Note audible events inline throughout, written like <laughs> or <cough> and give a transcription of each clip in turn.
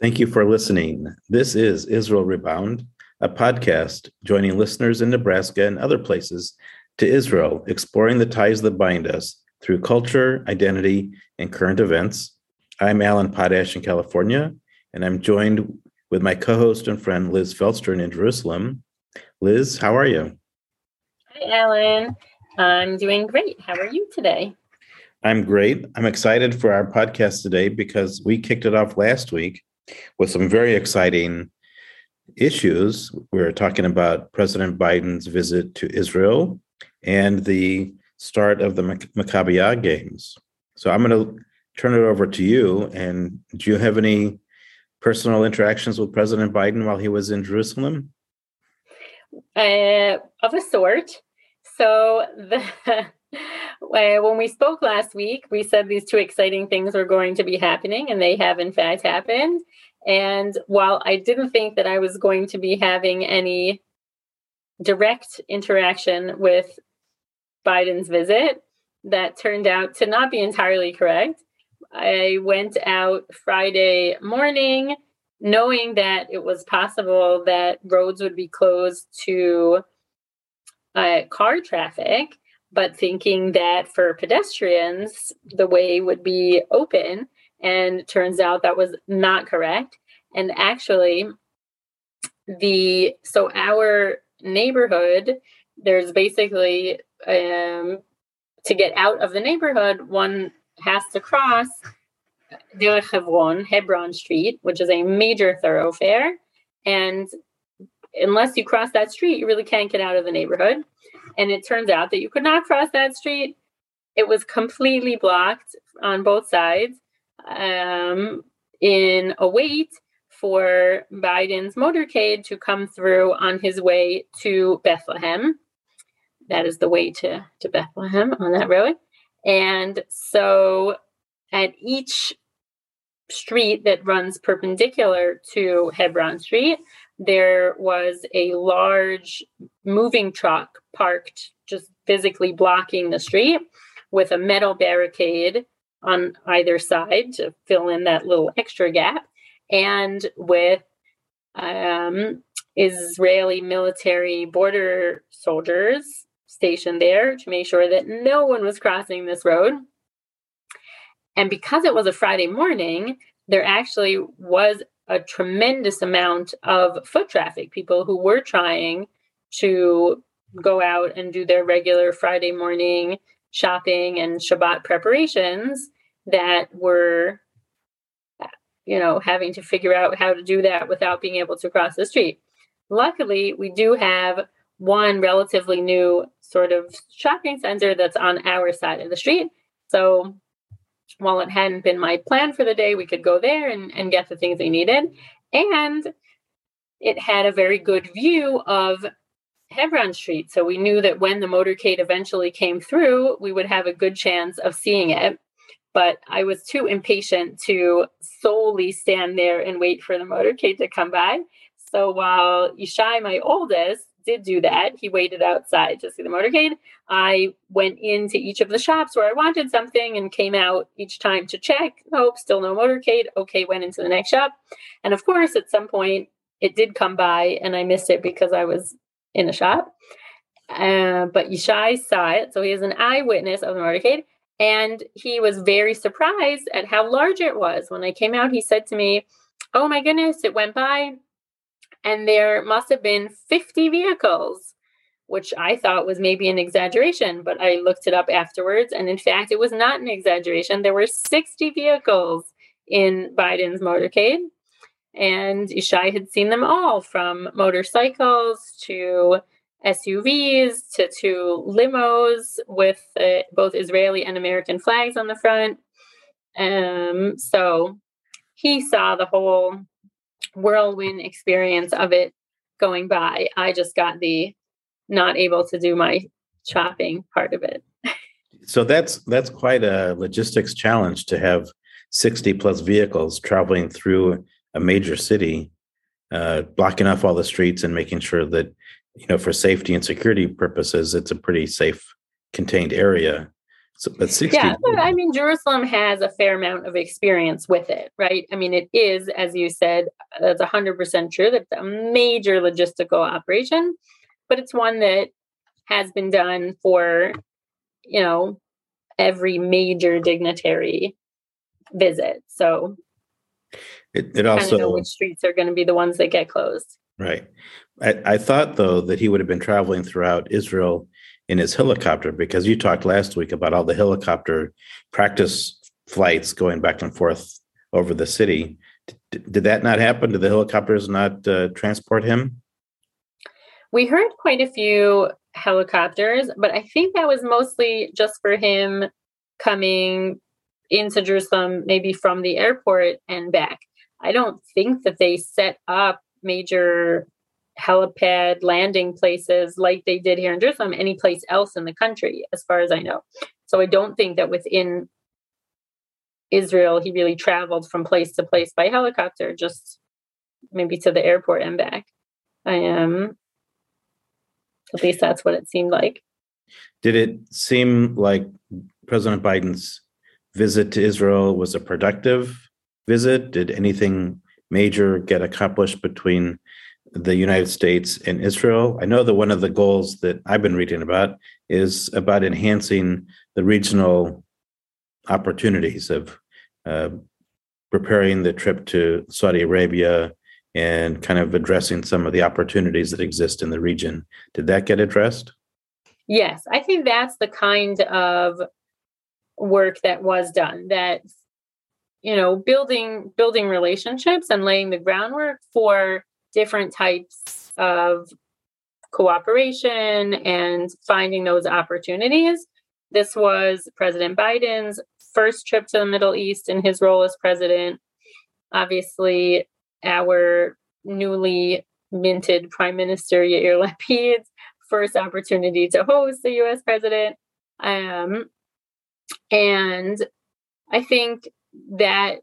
Thank you for listening. This is Israel Rebound, a podcast joining listeners in Nebraska and other places to Israel, exploring the ties that bind us through culture, identity, and current events. I'm Alan Potash in California, and I'm joined with my co host and friend Liz Feldstern in Jerusalem. Liz, how are you? Hi, Alan. I'm doing great. How are you today? I'm great. I'm excited for our podcast today because we kicked it off last week with some very exciting issues. We were talking about President Biden's visit to Israel and the start of the Maccabiah games. So I'm going to turn it over to you. And do you have any personal interactions with President Biden while he was in Jerusalem? Uh, of a sort. So the when we spoke last week, we said these two exciting things were going to be happening, and they have in fact happened. And while I didn't think that I was going to be having any direct interaction with Biden's visit, that turned out to not be entirely correct. I went out Friday morning knowing that it was possible that roads would be closed to uh, car traffic but thinking that for pedestrians, the way would be open. And turns out that was not correct. And actually, the so our neighborhood, there's basically um, to get out of the neighborhood, one has to cross Derech Hebron, Hebron Street, which is a major thoroughfare. And unless you cross that street, you really can't get out of the neighborhood. And it turns out that you could not cross that street. It was completely blocked on both sides um, in a wait for Biden's motorcade to come through on his way to Bethlehem. That is the way to, to Bethlehem on that road. And so at each street that runs perpendicular to Hebron Street, there was a large moving truck parked just physically blocking the street with a metal barricade on either side to fill in that little extra gap and with um, Israeli military border soldiers stationed there to make sure that no one was crossing this road. And because it was a Friday morning, there actually was a tremendous amount of foot traffic, people who were trying to go out and do their regular Friday morning shopping and Shabbat preparations that were, you know, having to figure out how to do that without being able to cross the street. Luckily, we do have one relatively new sort of shopping center that's on our side of the street. So while it hadn't been my plan for the day, we could go there and, and get the things they needed. And it had a very good view of Hebron Street. So we knew that when the motorcade eventually came through, we would have a good chance of seeing it. But I was too impatient to solely stand there and wait for the motorcade to come by. So while Yishai, my oldest, did do that. He waited outside to see the motorcade. I went into each of the shops where I wanted something and came out each time to check. Nope, still no motorcade. Okay, went into the next shop. And of course, at some point, it did come by and I missed it because I was in a shop. Uh, but Yishai saw it. So he is an eyewitness of the motorcade. And he was very surprised at how large it was. When I came out, he said to me, Oh my goodness, it went by and there must have been 50 vehicles, which I thought was maybe an exaggeration, but I looked it up afterwards. And in fact, it was not an exaggeration. There were 60 vehicles in Biden's motorcade. And Yishai had seen them all from motorcycles to SUVs to, to limos with uh, both Israeli and American flags on the front. Um, so he saw the whole whirlwind experience of it going by. I just got the not able to do my shopping part of it. So that's that's quite a logistics challenge to have 60 plus vehicles traveling through a major city, uh, blocking off all the streets and making sure that you know for safety and security purposes it's a pretty safe contained area. So, but 60 yeah, but I mean, Jerusalem has a fair amount of experience with it, right? I mean, it is, as you said, that's 100% true. That's a major logistical operation, but it's one that has been done for, you know, every major dignitary visit. So it, it also know which streets are going to be the ones that get closed. Right. I, I thought though that he would have been traveling throughout Israel in his helicopter because you talked last week about all the helicopter practice flights going back and forth over the city. D- did that not happen? Did the helicopters not uh, transport him? We heard quite a few helicopters, but I think that was mostly just for him coming into Jerusalem, maybe from the airport and back. I don't think that they set up major helipad landing places like they did here in Jerusalem, any place else in the country, as far as I know. So I don't think that within Israel he really traveled from place to place by helicopter, just maybe to the airport and back. I am. Um, at least that's what it seemed like. Did it seem like President Biden's visit to Israel was a productive visit? Did anything major get accomplished between the United States and Israel? I know that one of the goals that I've been reading about is about enhancing the regional opportunities of uh, preparing the trip to Saudi Arabia and kind of addressing some of the opportunities that exist in the region. Did that get addressed? Yes, I think that's the kind of work that was done that you know building building relationships and laying the groundwork for different types of cooperation and finding those opportunities. This was president biden's first trip to the middle east in his role as president. Obviously our newly minted prime minister yair lapid's first opportunity to host the us president. Um, and I think that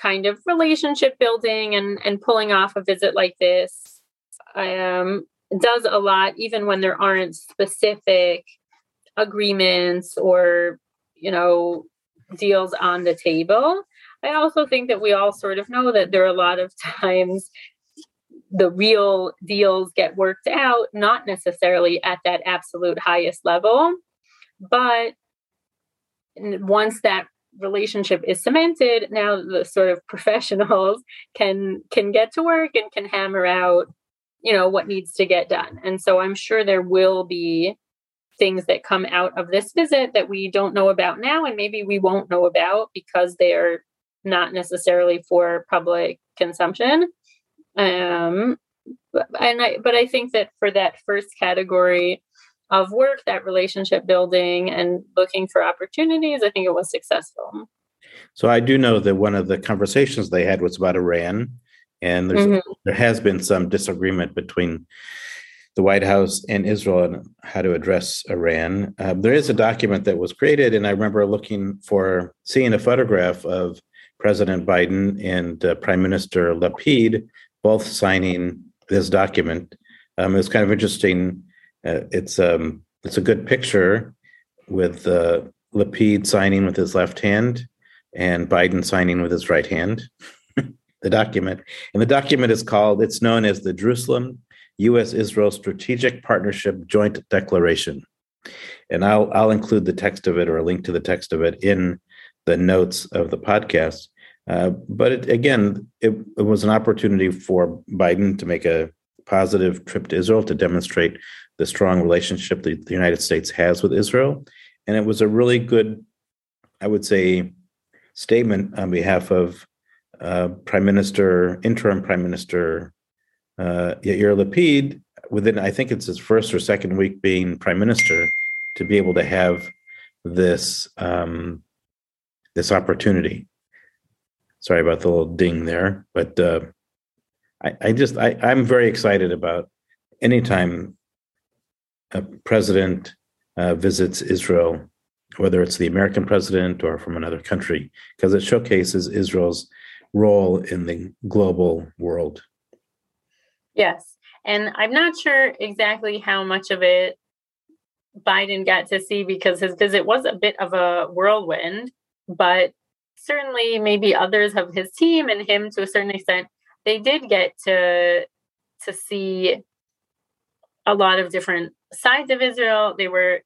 kind of relationship building and, and pulling off a visit like this um, does a lot, even when there aren't specific agreements or, you know, deals on the table. I also think that we all sort of know that there are a lot of times the real deals get worked out, not necessarily at that absolute highest level, but once that relationship is cemented now the sort of <laughs> professionals can can get to work and can hammer out you know what needs to get done. And so i'm sure there will be things that come out of this visit that we don't know about now and maybe we won't know about because they're not necessarily for public consumption. Um and i but i think that for that first category of work, that relationship building and looking for opportunities, I think it was successful. So I do know that one of the conversations they had was about Iran, and there's mm-hmm. there has been some disagreement between the White House and Israel on how to address Iran. Um, there is a document that was created, and I remember looking for seeing a photograph of President Biden and uh, Prime Minister Lapid both signing this document. Um, it was kind of interesting uh, it's um it's a good picture with uh, Lapid signing with his left hand and Biden signing with his right hand. <laughs> the document, and the document is called. It's known as the Jerusalem U.S. Israel Strategic Partnership Joint Declaration, and I'll I'll include the text of it or a link to the text of it in the notes of the podcast. Uh, but it, again, it, it was an opportunity for Biden to make a positive trip to Israel to demonstrate the strong relationship that the United States has with Israel. And it was a really good, I would say, statement on behalf of uh, Prime Minister, interim Prime Minister uh, Yair Lapid, within, I think it's his first or second week being Prime Minister, to be able to have this um, this opportunity. Sorry about the little ding there, but uh, I, I just I, I'm very excited about anytime a president uh, visits Israel, whether it's the American president or from another country, because it showcases Israel's role in the global world. Yes. And I'm not sure exactly how much of it Biden got to see because his visit was a bit of a whirlwind, but certainly maybe others of his team and him to a certain extent, they did get to to see a lot of different sides of Israel. They were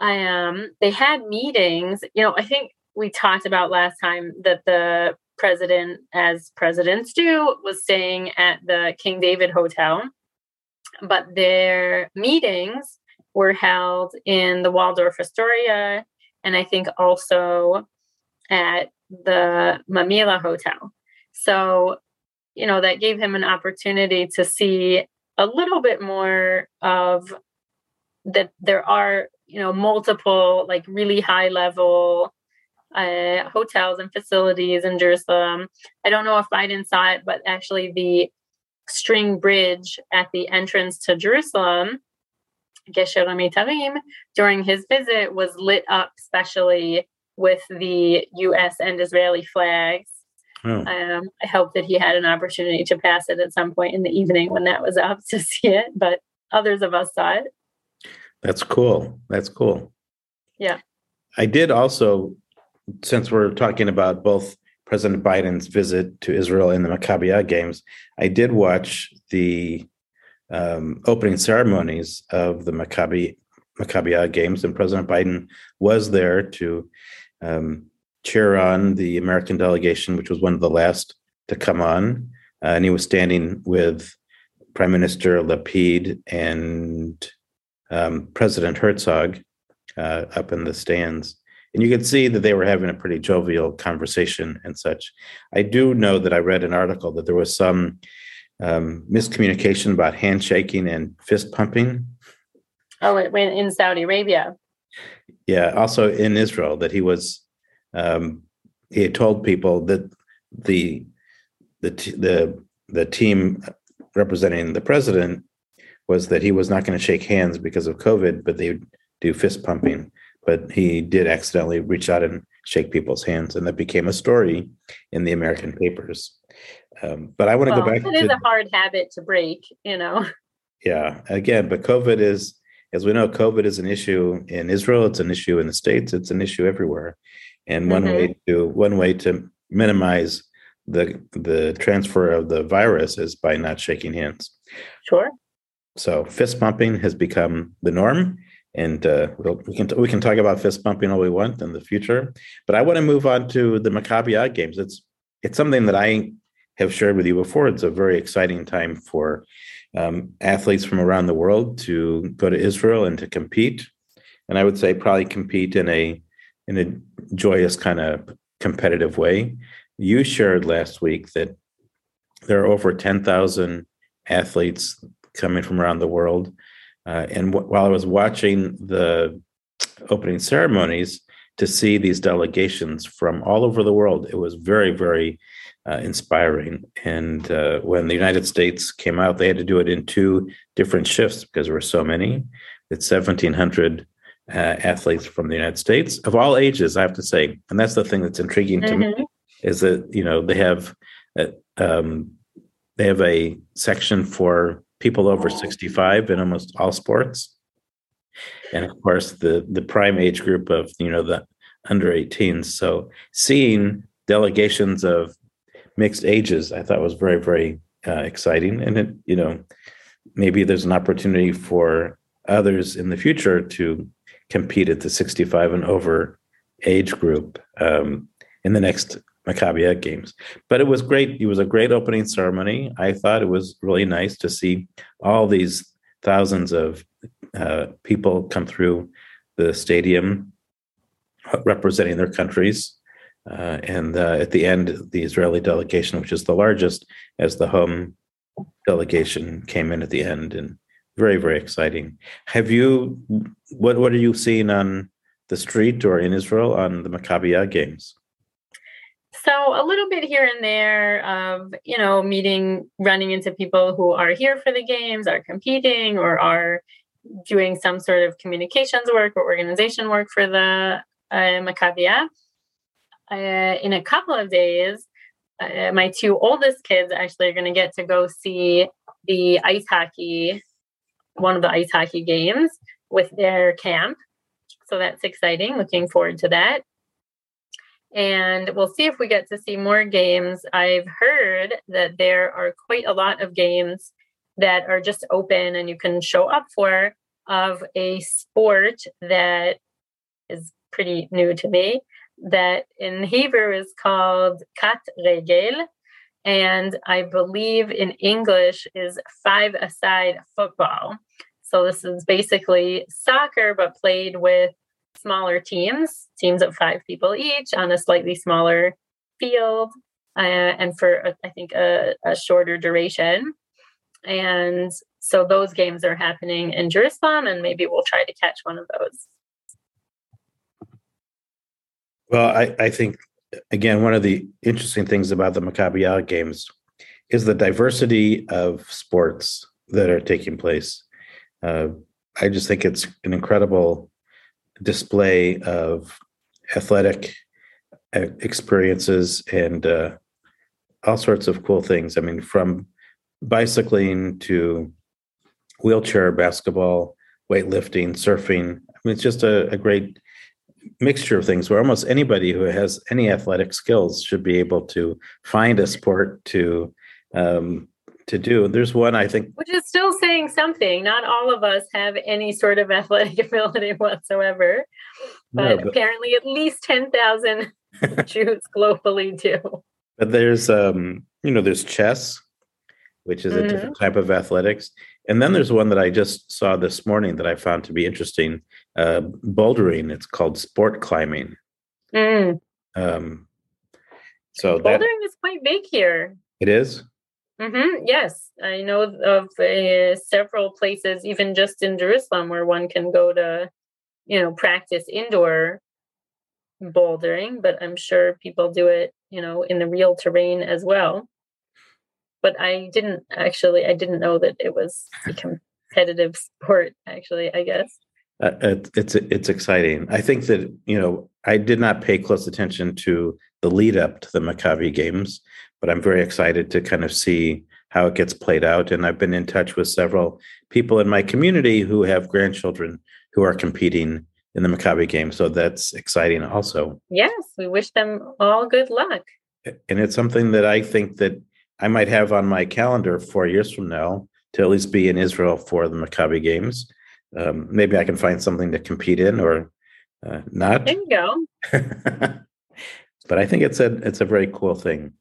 um they had meetings, you know, I think we talked about last time that the president, as presidents do, was staying at the King David Hotel. But their meetings were held in the Waldorf Astoria and I think also at the Mamilla Hotel. So, you know, that gave him an opportunity to see a little bit more of that there are, you know, multiple like really high level uh, hotels and facilities in Jerusalem. I don't know if Biden saw it, but actually the string bridge at the entrance to Jerusalem, Gesher Mitarim, during his visit was lit up specially with the U.S. and Israeli flags. Oh. Um, I hope that he had an opportunity to pass it at some point in the evening when that was <laughs> up to see it, but others of us saw it. That's cool. That's cool. Yeah. I did also since we're talking about both President Biden's visit to Israel and the Maccabiah games, I did watch the um, opening ceremonies of the Maccabi Maccabiah games, and President Biden was there to um, cheer on the American delegation, which was one of the last to come on, uh, and he was standing with Prime Minister Lapid and um, President Herzog uh, up in the stands and you could see that they were having a pretty jovial conversation and such. I do know that I read an article that there was some um, miscommunication about handshaking and fist pumping. Oh, it went in Saudi Arabia. Yeah, also in Israel, that he was um, he had told people that the the the the team representing the president was that he was not going to shake hands because of COVID, but they would do fist pumping but he did accidentally reach out and shake people's hands, and that became a story in the American papers. Um, but I want to well, go back. It is a hard habit to break, you know. <laughs> Yeah, again, but COVID is, as we know, COVID is an issue in Israel. It's an issue in the states. It's an issue everywhere, and one mm-hmm. way to one way to minimize the the transfer of the virus is by not shaking hands. Sure. So fist bumping has become the norm, and uh, we'll, we can we can talk about fist bumping all we want in the future. But I want to move on to the Maccabi games. It's it's something that I have shared with you before. It's a very exciting time for um, athletes from around the world to go to Israel and to compete. And I would say probably compete in a in a joyous kind of competitive way. You shared last week that there are over ten thousand athletes coming from around the world uh, and w- while I was watching the opening ceremonies to see these delegations from all over the world, it was very, very uh, inspiring. And uh, when the United States came out, they had to do it in two different shifts because there were so many. It's 1,700 uh, athletes from the United States of all ages, I have to say. And that's the thing that's intriguing mm-hmm. to me mm-hmm. is that, you know, they have, uh, um, they have a section for people over 65 in almost all sports. And of course, the the prime age group of you know the under 18s. So seeing delegations of mixed ages, I thought was very very uh, exciting, and it you know maybe there's an opportunity for others in the future to compete at the 65 and over age group um, in the next Maccabi games. But it was great. It was a great opening ceremony. I thought it was really nice to see all these thousands of uh, people come through the stadium representing their countries. Uh, and uh, at the end, the Israeli delegation, which is the largest, as the home delegation, came in at the end, and very, very exciting. Have you? What What are you seeing on the street or in Israel on the Maccabi games? So a little bit here and there of, you know, meeting, running into people who are here for the games, are competing, or are doing some sort of communications work or organization work for the uh, Maccabiah. Uh, in a couple of days, uh, my two oldest kids actually are going to get to go see the ice hockey, one of the ice hockey games, with their camp. So that's exciting. Looking forward to that. And we'll see if we get to see more games. I've heard that there are quite a lot of games that are just open and you can show up for of a sport that is pretty new to me that in Hebrew is called kat regel and I believe in English is five aside football. So this is basically soccer, but played with smaller teams, teams of five people each on a slightly smaller field, uh, and for I think a, a shorter duration. And so those games are happening in Jerusalem, and maybe we'll try to catch one of those. Well, I, I think again, one of the interesting things about the Maccabi games is the diversity of sports that are taking place. Uh, I just think it's an incredible display of athletic uh, experiences and uh, all sorts of cool things. I mean, from bicycling to wheelchair basketball, weightlifting, surfing. I mean, it's just a, a great mixture of things where almost anybody who has any athletic skills should be able to find a sport to um, to do. There's one I think, which is still saying something. Not all of us have any sort of <laughs> athletic ability whatsoever, but, no, but apparently at least ten thousand <laughs> Jews globally do. But there's um, you know, there's chess, which is a mm-hmm. different type of athletics. And then there's one that I just saw this morning that I found to be interesting uh, bouldering. It's called sport climbing. Mm. Um, so bouldering that, is quite big here. It is? Mm-hmm. Yes, I know of uh, several places, even just in Jerusalem, where one can go to, you know, practice indoor bouldering. But I'm sure people do it, you know, in the real terrain as well but I didn't actually. I didn't know that it was a competitive sport. Actually, I guess. Uh, it's it's exciting. I think that you know I did not pay close attention to the lead up to the Maccabi games, but I'm very excited to kind of see how it gets played out. And I've been in touch with several people in my community who have grandchildren who are competing in the Maccabi game. So that's exciting also. Yes, we wish them all good luck. And it's something that I think that I might have on my calendar four years from now to at least be in Israel for the Maccabi games. Um, maybe I can find something to compete in or uh, not. There you go. <laughs> but I think it's a it's a very cool thing.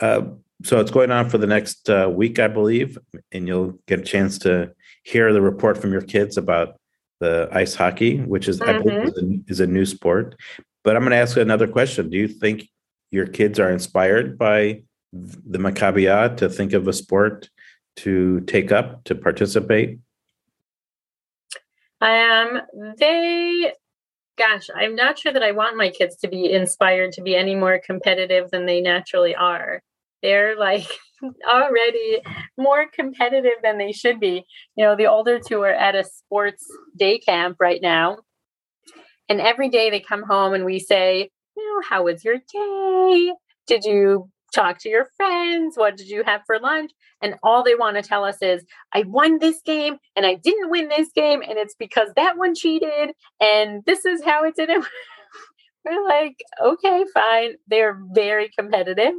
Uh, so it's going on for the next uh, week, I believe, and you'll get a chance to hear the report from your kids about the ice hockey, which is mm-hmm. I believe is a, is a new sport. But I'm going to ask another question. Do you think your kids are inspired by the Maccabiah to think of a sport to take up to participate? Um, they, gosh, I'm not sure that I want my kids to be inspired to be any more competitive than they naturally are. They're like <laughs> already more competitive than they should be. You know, the older two are at a sports day camp right now. And every day they come home and we say, you know, how was your day? Did you talk to your friends. What did you have for lunch? And all they want to tell us is, I won this game and I didn't win this game. And it's because that one cheated. And this is how it didn't. <laughs> We're like, okay, fine. They're very competitive.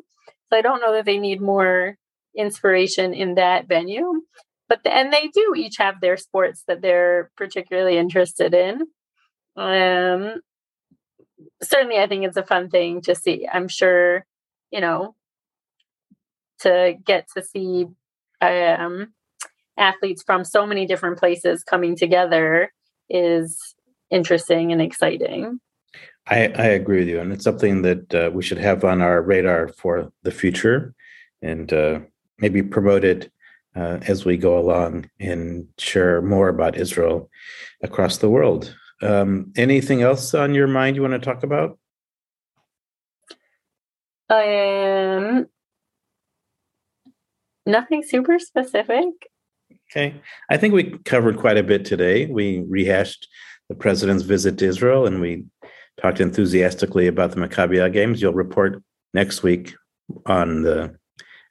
So I don't know that they need more inspiration in that venue. But the, and they do each have their sports that they're particularly interested in. Um, certainly, I think it's a fun thing to see. I'm sure, you know, to get to see um, athletes from so many different places coming together is interesting and exciting. I, I agree with you, and it's something that uh, we should have on our radar for the future, and uh, maybe promote it uh, as we go along and share more about Israel across the world. Um, anything else on your mind you want to talk about? Um, Nothing super specific. Okay. I think we covered quite a bit today. We rehashed the president's visit to Israel and we talked enthusiastically about the Maccabi games. You'll report next week on the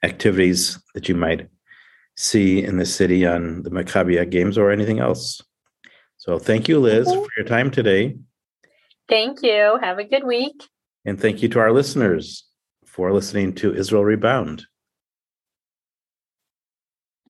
activities that you might see in the city on the Maccabi games or anything else. So thank you, Liz, mm-hmm. for your time today. Thank you. Have a good week. And thank you to our listeners for listening to Israel Rebound.